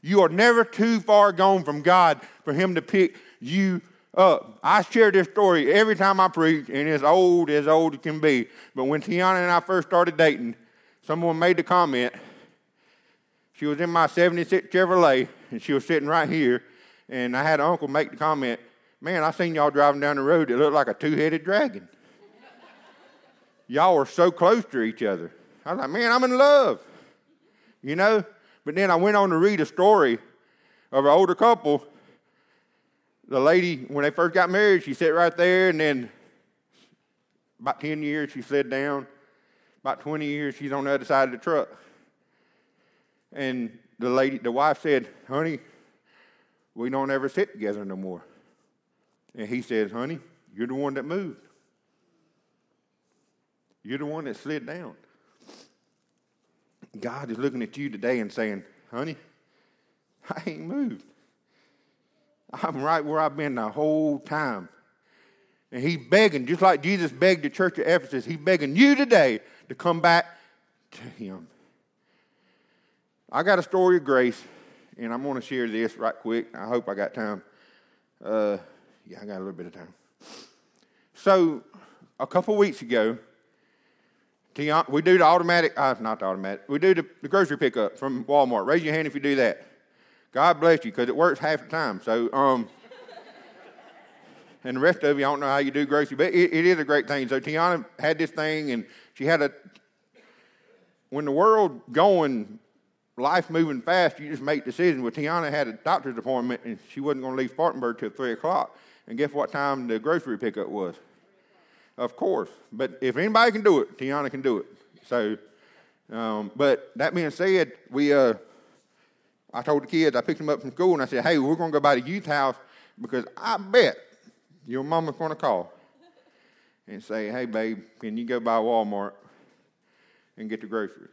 You are never too far gone from God for Him to pick you up. I share this story every time I preach, and it's old as old it can be. But when Tiana and I first started dating, someone made the comment she was in my 76 Chevrolet, and she was sitting right here. And I had an uncle make the comment, Man, I seen y'all driving down the road. It looked like a two headed dragon. y'all were so close to each other. I was like, Man, I'm in love. You know? But then I went on to read a story of an older couple. The lady, when they first got married, she sat right there, and then about 10 years she slid down. About 20 years she's on the other side of the truck. And the lady, the wife said, honey, we don't ever sit together no more. And he says, honey, you're the one that moved. You're the one that slid down. God is looking at you today and saying, honey, I ain't moved. I'm right where I've been the whole time. And he's begging, just like Jesus begged the church of Ephesus, he's begging you today to come back to him. I got a story of grace, and I'm going to share this right quick. I hope I got time. Uh, yeah, I got a little bit of time. So, a couple weeks ago, we do the automatic, uh, not the automatic, we do the, the grocery pickup from Walmart. Raise your hand if you do that. God bless you, because it works half the time. So, um, and the rest of you, I don't know how you do grocery, but it, it is a great thing. So Tiana had this thing, and she had a. When the world going, life moving fast, you just make decisions. Well, Tiana had a doctor's appointment, and she wasn't going to leave Spartanburg till three o'clock. And guess what time the grocery pickup was? Of course. But if anybody can do it, Tiana can do it. So, um, but that being said, we. Uh, I told the kids, I picked them up from school, and I said, "Hey, we're going to go by the youth house because I bet your mama's going to call and say, hey, babe, can you go by Walmart and get the groceries?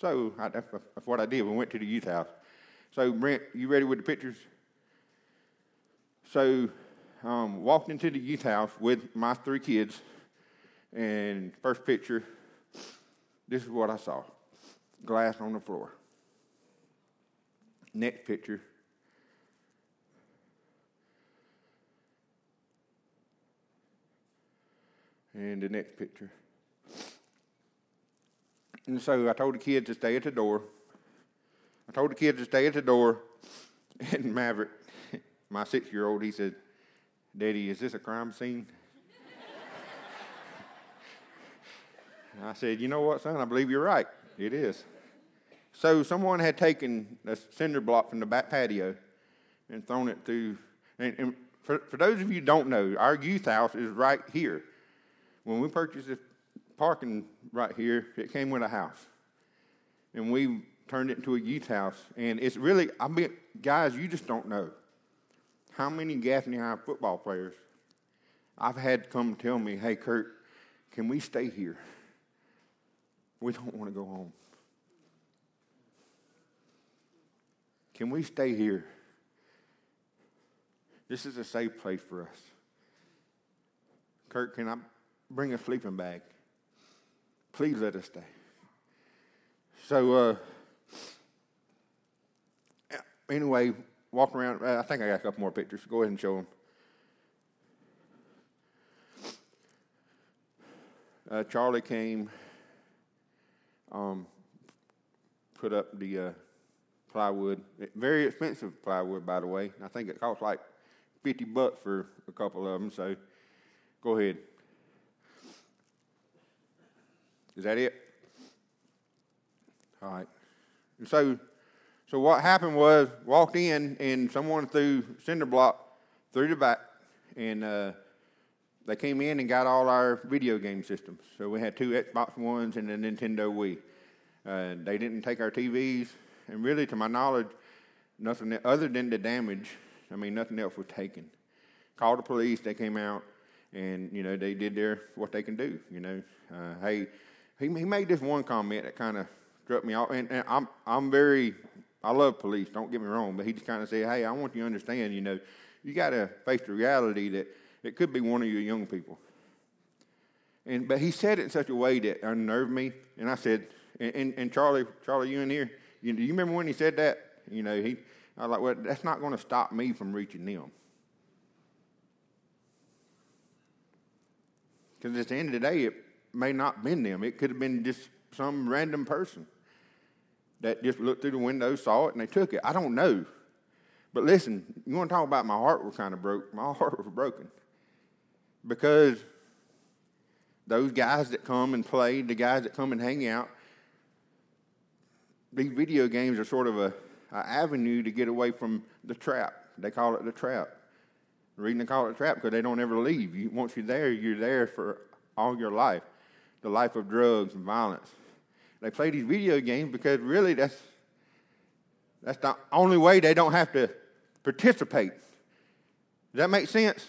So I, that's, what I did. We went to the youth house. So, Brent, you ready with the pictures? So, um, walked into the youth house with my three kids, and first picture, this is what I saw glass on the floor. Next picture, And the next picture. And so I told the kids to stay at the door. I told the kids to stay at the door. And Maverick, my six year old, he said, Daddy, is this a crime scene? I said, You know what, son? I believe you're right. It is. So someone had taken a cinder block from the back patio and thrown it through. And, and for, for those of you who don't know, our youth house is right here. When we purchased this parking right here, it came with a house. And we turned it into a youth house. And it's really, I mean, guys, you just don't know how many Gaffney High football players I've had come tell me, hey, Kurt, can we stay here? We don't want to go home. Can we stay here? This is a safe place for us. Kurt, can I bring a sleeping bag. Please let us stay. So, uh, anyway, walk around. I think I got a couple more pictures. Go ahead and show them. Uh, Charlie came, um, put up the uh, plywood. Very expensive plywood, by the way. I think it cost like 50 bucks for a couple of them. So go ahead. Is that it? All right. And so, so what happened was walked in and someone threw cinder block through the back, and uh, they came in and got all our video game systems. So we had two Xbox Ones and a Nintendo Wii. Uh, they didn't take our TVs, and really, to my knowledge, nothing other than the damage. I mean, nothing else was taken. Called the police. They came out, and you know they did their what they can do. You know, uh, hey he, he made this one comment that kind of struck me off. And, and, I'm, I'm very, I love police, don't get me wrong, but he just kind of said, hey, I want you to understand, you know, you got to face the reality that it could be one of your young people. And, but he said it in such a way that unnerved me. And I said, and, and, and Charlie, Charlie, you in here? You, do you remember when he said that? You know, he, I was like, well, that's not going to stop me from reaching them. Because at the end of the day, it, may not have been them. It could have been just some random person that just looked through the window, saw it, and they took it. I don't know. But listen, you want to talk about my heart was kind of broke. My heart was broken. Because those guys that come and play, the guys that come and hang out, these video games are sort of a, a avenue to get away from the trap. They call it the trap. The reason they call it a trap because they don't ever leave. You, once you're there, you're there for all your life the life of drugs and violence. They play these video games because really that's, that's the only way they don't have to participate. Does that make sense?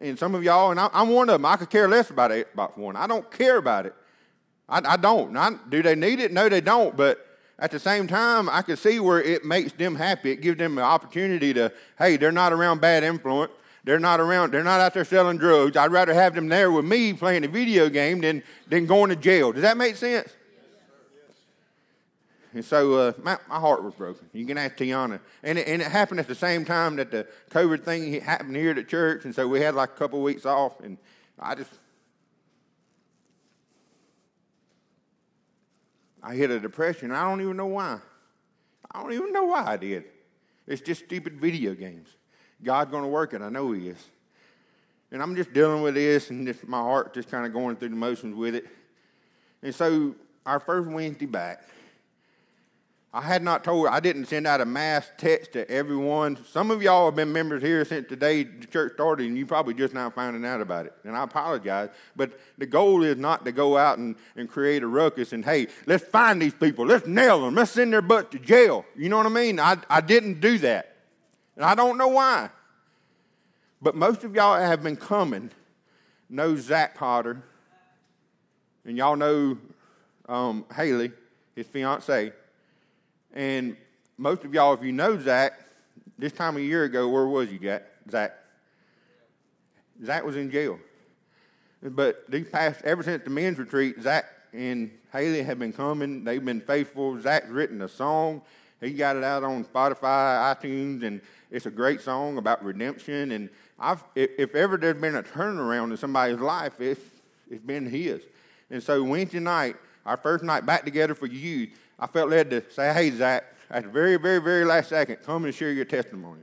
And some of y'all, and I, am one of them, I could care less about it, about one. I don't care about it. I, I don't. I, do they need it? No, they don't. But at the same time, I can see where it makes them happy. It gives them the opportunity to, hey, they're not around bad influence. They're not around, they're not out there selling drugs. I'd rather have them there with me playing a video game than, than going to jail. Does that make sense? And so uh, my, my heart was broken. You can ask Tiana. And it, and it happened at the same time that the COVID thing happened here at the church. And so we had like a couple weeks off. And I just, I hit a depression. I don't even know why. I don't even know why I did. It's just stupid video games. God's going to work it. I know He is. And I'm just dealing with this, and just my heart just kind of going through the motions with it. And so, our first Wednesday back, I had not told, I didn't send out a mass text to everyone. Some of y'all have been members here since the day the church started, and you probably just now finding out about it. And I apologize. But the goal is not to go out and, and create a ruckus and, hey, let's find these people. Let's nail them. Let's send their butt to jail. You know what I mean? I, I didn't do that. And I don't know why. But most of y'all have been coming know Zach Potter, and y'all know um, Haley, his fiance. And most of y'all, if you know Zach, this time a year ago, where was you, Zach? Zach was in jail. But these past, ever since the men's retreat, Zach and Haley have been coming. They've been faithful. Zach's written a song. He got it out on Spotify, iTunes, and it's a great song about redemption. And I've, if ever there's been a turnaround in somebody's life, it's, it's been his. And so Wednesday night, our first night back together for youth, I felt led to say, hey, Zach, at the very, very, very last second, come and share your testimony.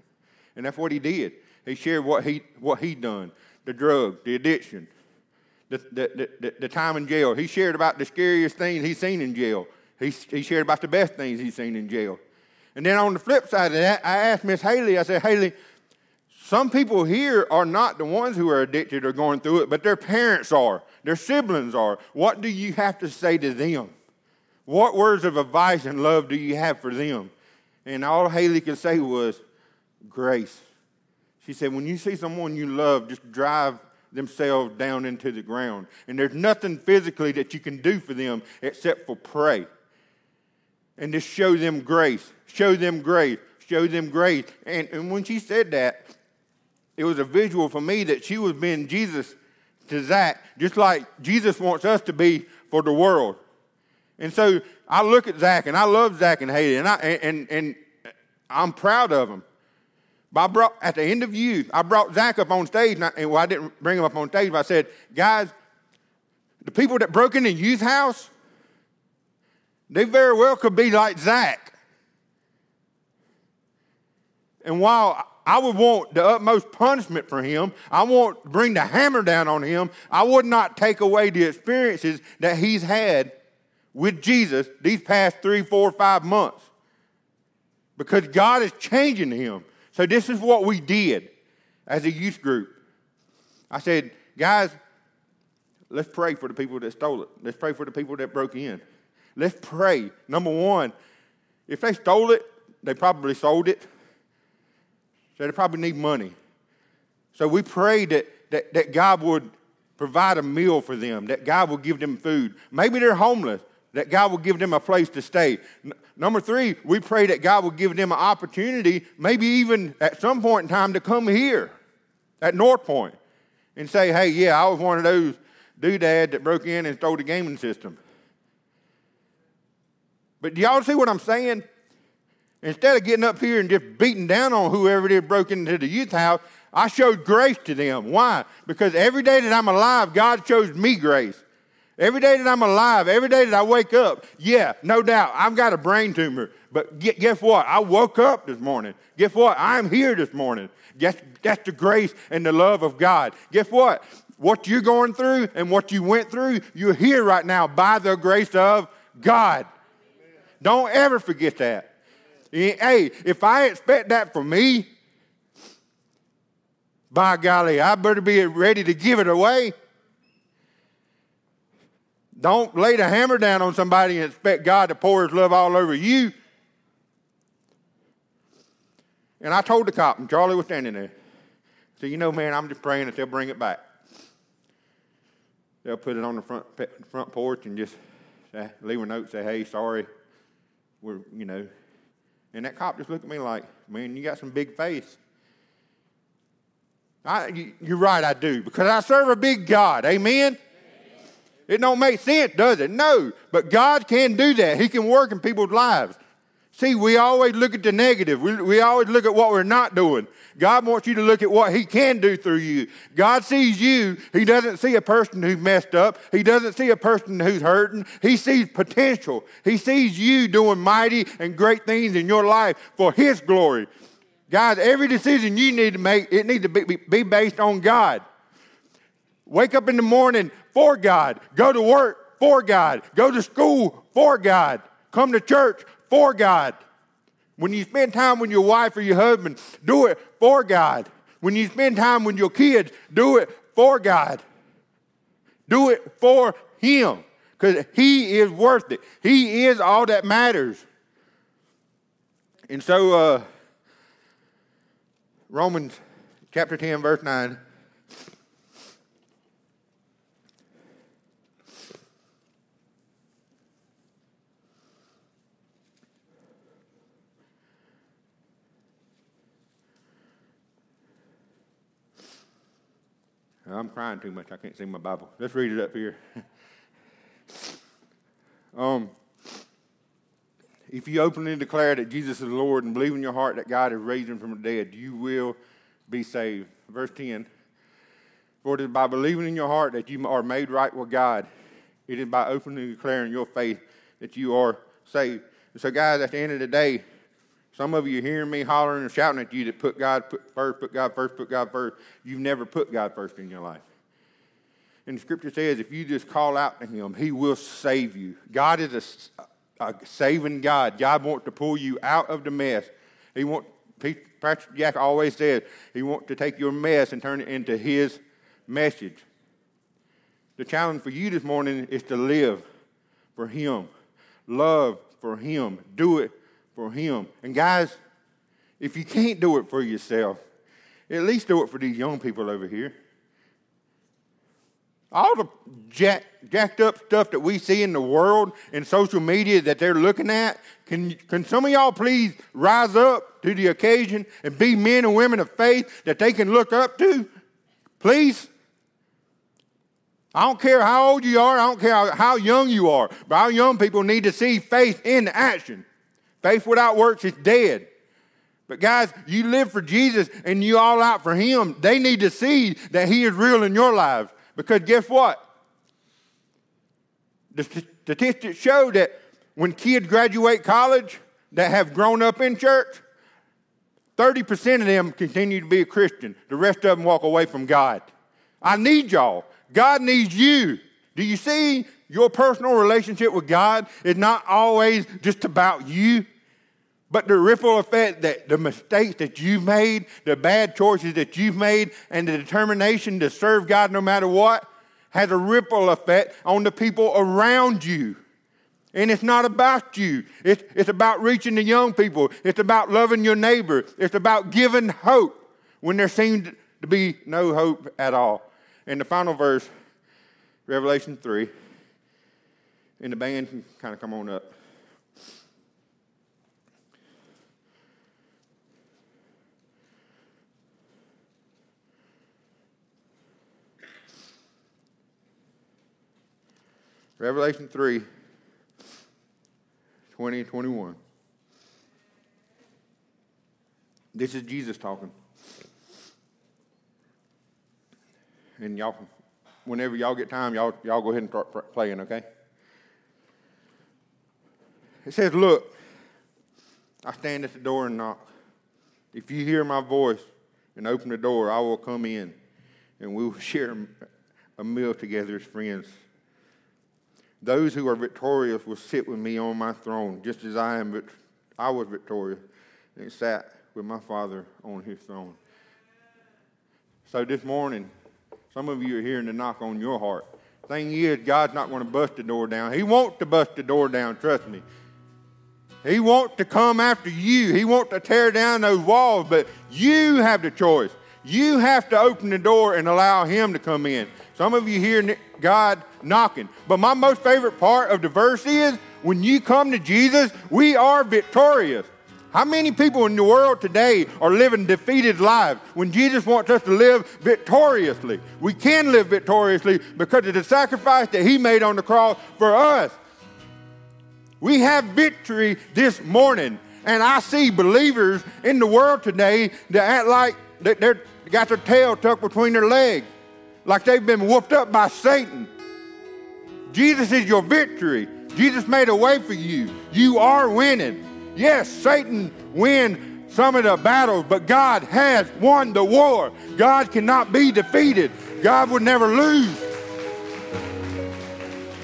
And that's what he did. He shared what he what he done, the drug, the addiction, the, the, the, the, time in jail. He shared about the scariest things he's seen in jail. He, he shared about the best things he's seen in jail. And then on the flip side of that, I asked Miss Haley, I said, Haley, some people here are not the ones who are addicted or going through it, but their parents are, their siblings are. What do you have to say to them? What words of advice and love do you have for them? And all Haley could say was, grace. She said, when you see someone you love just drive themselves down into the ground, and there's nothing physically that you can do for them except for pray. And just show them grace. Show them grace. Show them grace. And, and when she said that, it was a visual for me that she was being Jesus to Zach, just like Jesus wants us to be for the world. And so I look at Zach, and I love Zach and Haley, and, I, and, and I'm proud of him. But I brought, at the end of youth, I brought Zach up on stage, and, I, and well, I didn't bring him up on stage, but I said, guys, the people that broke into youth house, they very well could be like Zach. And while I would want the utmost punishment for him, I want to bring the hammer down on him, I would not take away the experiences that he's had with Jesus these past three, four, five months because God is changing him. So, this is what we did as a youth group. I said, guys, let's pray for the people that stole it. Let's pray for the people that broke in. Let's pray. Number one, if they stole it, they probably sold it. So they probably need money. So we pray that, that, that God would provide a meal for them, that God would give them food. Maybe they're homeless that God will give them a place to stay. N- number three, we pray that God will give them an opportunity, maybe even at some point in time, to come here at North Point and say, hey, yeah, I was one of those doodads that broke in and stole the gaming system. But do y'all see what I'm saying? Instead of getting up here and just beating down on whoever is broke into the youth house, I showed grace to them. Why? Because every day that I'm alive, God shows me grace. Every day that I'm alive, every day that I wake up, yeah, no doubt, I've got a brain tumor. But guess what? I woke up this morning. Guess what? I'm here this morning. Guess, that's the grace and the love of God. Guess what? What you're going through and what you went through, you're here right now by the grace of God. Don't ever forget that. Hey, if I expect that from me, by golly, I better be ready to give it away. Don't lay the hammer down on somebody and expect God to pour his love all over you. And I told the cop, and Charlie was standing there. So, you know, man, I'm just praying that they'll bring it back. They'll put it on the front, front porch and just say, leave a note, say, hey, sorry. Were, you know, and that cop just looked at me like, man, you got some big faith. I, you're right, I do, because I serve a big God. Amen? It don't make sense, does it? No, but God can do that. He can work in people's lives. See, we always look at the negative. We, we always look at what we're not doing. God wants you to look at what He can do through you. God sees you. He doesn't see a person who's messed up. He doesn't see a person who's hurting. He sees potential. He sees you doing mighty and great things in your life for His glory. Guys, every decision you need to make, it needs to be, be based on God. Wake up in the morning for God. Go to work for God. Go to school for God. Come to church for God. When you spend time with your wife or your husband, do it for God. When you spend time with your kids, do it for God. Do it for Him because He is worth it. He is all that matters. And so, uh, Romans chapter 10, verse 9. I'm crying too much. I can't see my Bible. Let's read it up here. um, if you openly declare that Jesus is Lord and believe in your heart that God is raised him from the dead, you will be saved. Verse 10 For it is by believing in your heart that you are made right with God, it is by openly declaring your faith that you are saved. And so, guys, at the end of the day, some of you are hearing me hollering and shouting at you that put God first, put God first, put God first. You've never put God first in your life. And the scripture says if you just call out to Him, He will save you. God is a, a saving God. God wants to pull you out of the mess. He wants, Pastor Jack always says, He wants to take your mess and turn it into His message. The challenge for you this morning is to live for Him, love for Him, do it for Him. And guys, if you can't do it for yourself, at least do it for these young people over here. All the jack, jacked up stuff that we see in the world and social media that they're looking at, can, can some of y'all please rise up to the occasion and be men and women of faith that they can look up to? Please? I don't care how old you are, I don't care how young you are, but our young people need to see faith in action. Faith without works is dead. But guys, you live for Jesus and you all out for Him. They need to see that He is real in your lives. Because guess what? The statistics show that when kids graduate college that have grown up in church, 30% of them continue to be a Christian. The rest of them walk away from God. I need y'all. God needs you. Do you see your personal relationship with God is not always just about you? But the ripple effect that the mistakes that you've made, the bad choices that you've made, and the determination to serve God no matter what has a ripple effect on the people around you. And it's not about you. It's, it's about reaching the young people. It's about loving your neighbor. It's about giving hope when there seems to be no hope at all. And the final verse, Revelation 3, and the band can kind of come on up. Revelation 3 20 and 21. This is Jesus talking. And y'all, whenever y'all get time, y'all, y'all go ahead and start playing, okay? It says, Look, I stand at the door and knock. If you hear my voice and open the door, I will come in and we will share a meal together as friends. Those who are victorious will sit with me on my throne, just as I am. I was victorious and sat with my Father on His throne. So this morning, some of you are hearing the knock on your heart. Thing is, God's not going to bust the door down. He wants to bust the door down. Trust me. He wants to come after you. He wants to tear down those walls, but you have the choice. You have to open the door and allow Him to come in. Some of you hear God knocking. But my most favorite part of the verse is When you come to Jesus, we are victorious. How many people in the world today are living defeated lives when Jesus wants us to live victoriously? We can live victoriously because of the sacrifice that He made on the cross for us. We have victory this morning. And I see believers in the world today that act like they're got their tail tucked between their legs, like they've been whooped up by Satan. Jesus is your victory. Jesus made a way for you. You are winning. Yes, Satan win some of the battles, but God has won the war. God cannot be defeated. God would never lose.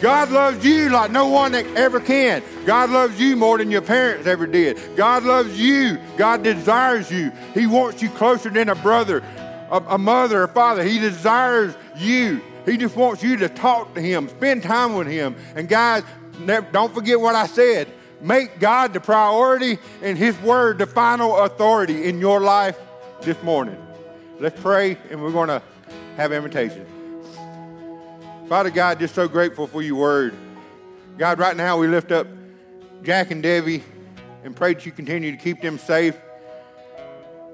God loves you like no one ever can. God loves you more than your parents ever did. God loves you. God desires you. He wants you closer than a brother, a, a mother, a father. He desires you. He just wants you to talk to Him, spend time with Him. And guys, don't forget what I said. Make God the priority and His Word the final authority in your life this morning. Let's pray, and we're going to have invitation. Father God, just so grateful for your Word. God, right now we lift up Jack and Debbie and pray that you continue to keep them safe.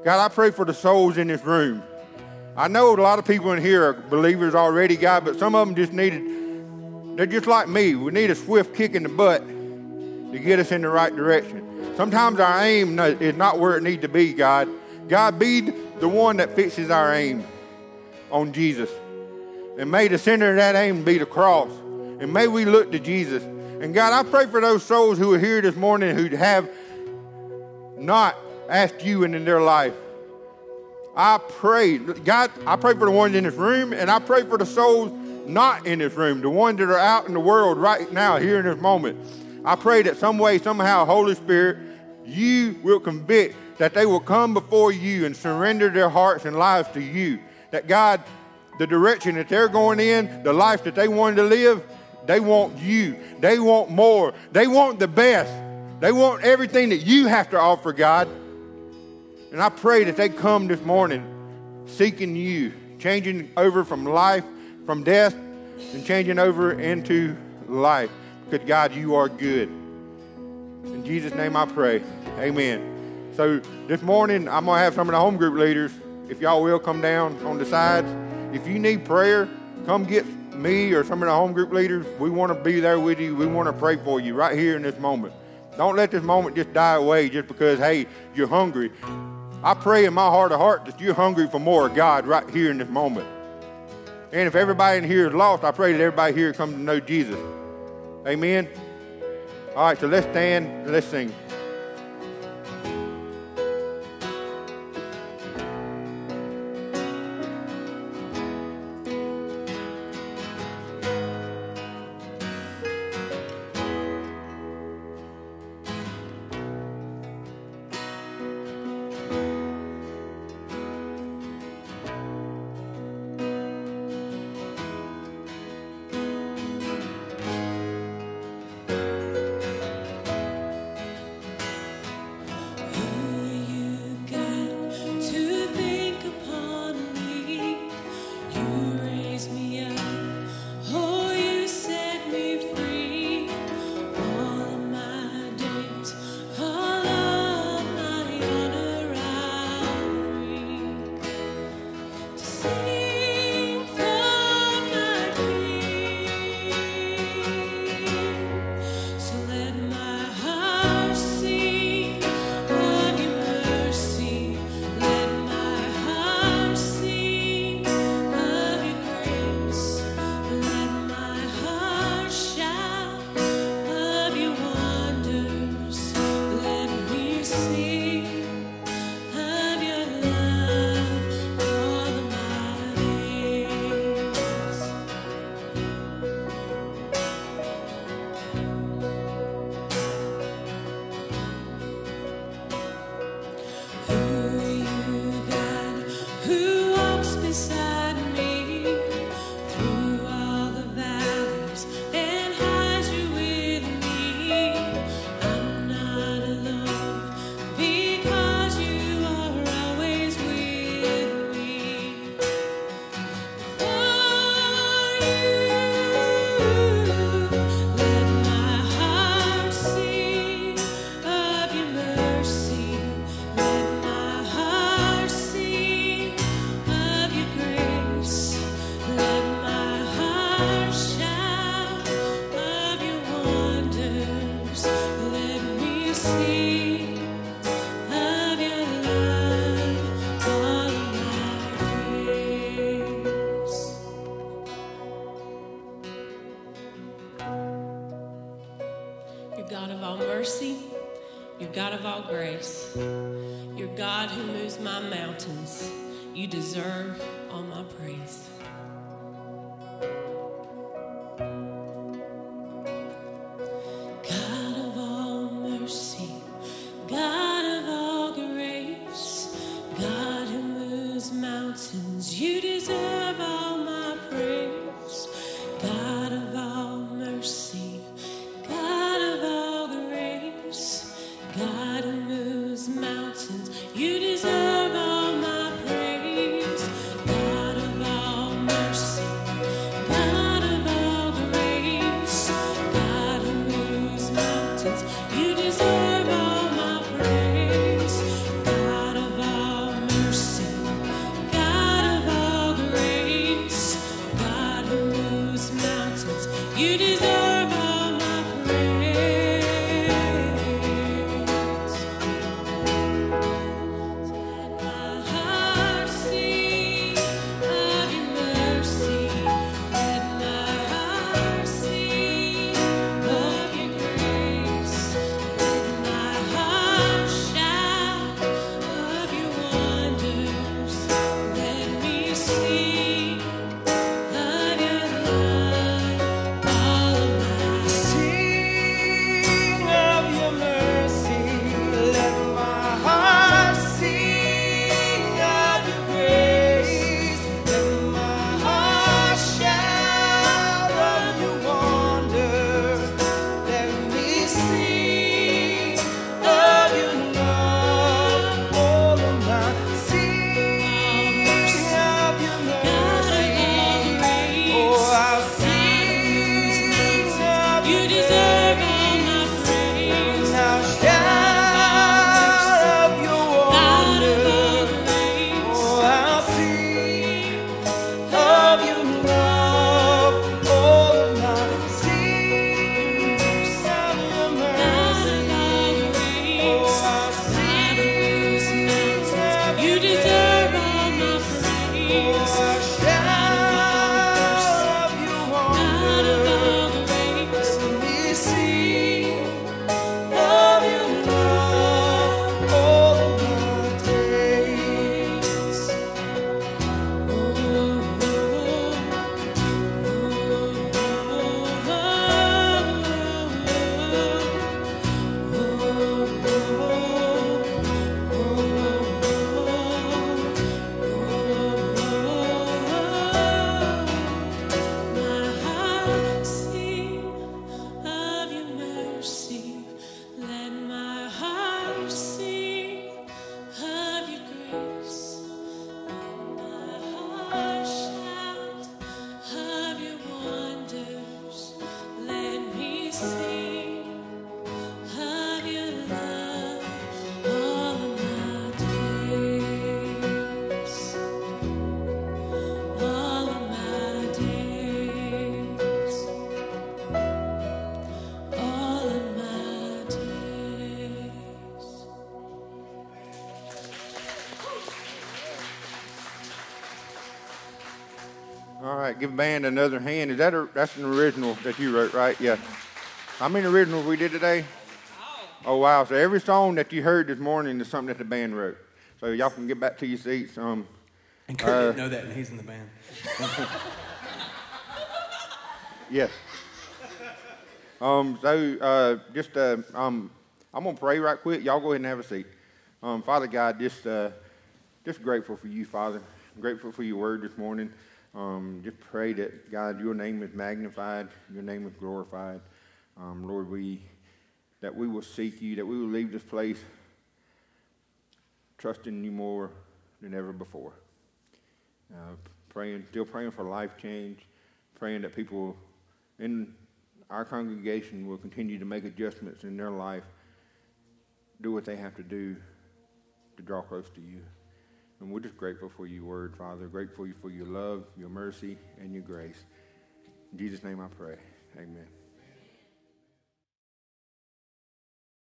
God, I pray for the souls in this room. I know a lot of people in here are believers already, God, but some of them just needed, they're just like me. We need a swift kick in the butt to get us in the right direction. Sometimes our aim is not where it needs to be, God. God, be the one that fixes our aim on Jesus. And may the center of that aim be the cross. And may we look to Jesus. And God, I pray for those souls who are here this morning who have not asked you in their life. I pray, God, I pray for the ones in this room, and I pray for the souls not in this room, the ones that are out in the world right now, here in this moment. I pray that some way, somehow, Holy Spirit, you will convict that they will come before you and surrender their hearts and lives to you. That God, the direction that they're going in, the life that they wanted to live, they want you. They want more. They want the best. They want everything that you have to offer, God. And I pray that they come this morning seeking you, changing over from life, from death, and changing over into life. Because, God, you are good. In Jesus' name I pray. Amen. So this morning, I'm to have some of the home group leaders, if y'all will, come down on the sides. If you need prayer, come get me or some of the home group leaders. We want to be there with you. We want to pray for you right here in this moment. Don't let this moment just die away just because, hey, you're hungry. I pray in my heart of heart that you're hungry for more of God right here in this moment. And if everybody in here is lost, I pray that everybody here comes to know Jesus. Amen. All right, so let's stand and let's sing. Right, give band another hand. Is that a, that's an original that you wrote, right? Yeah. How many originals we did today? Oh wow! So every song that you heard this morning is something that the band wrote. So y'all can get back to your seats. Um, and Kurt uh, didn't know that, and he's in the band. yes. Um, so uh, just uh, um, I'm gonna pray right quick. Y'all go ahead and have a seat. Um, Father God, just uh, just grateful for you, Father. I'm grateful for your word this morning. Um, just pray that, God, your name is magnified, your name is glorified. Um, Lord, we, that we will seek you, that we will leave this place trusting you more than ever before. Uh, praying, still praying for life change, praying that people in our congregation will continue to make adjustments in their life, do what they have to do to draw close to you. And we're just grateful for your word, Father. Grateful for your love, your mercy, and your grace. In Jesus' name I pray. Amen.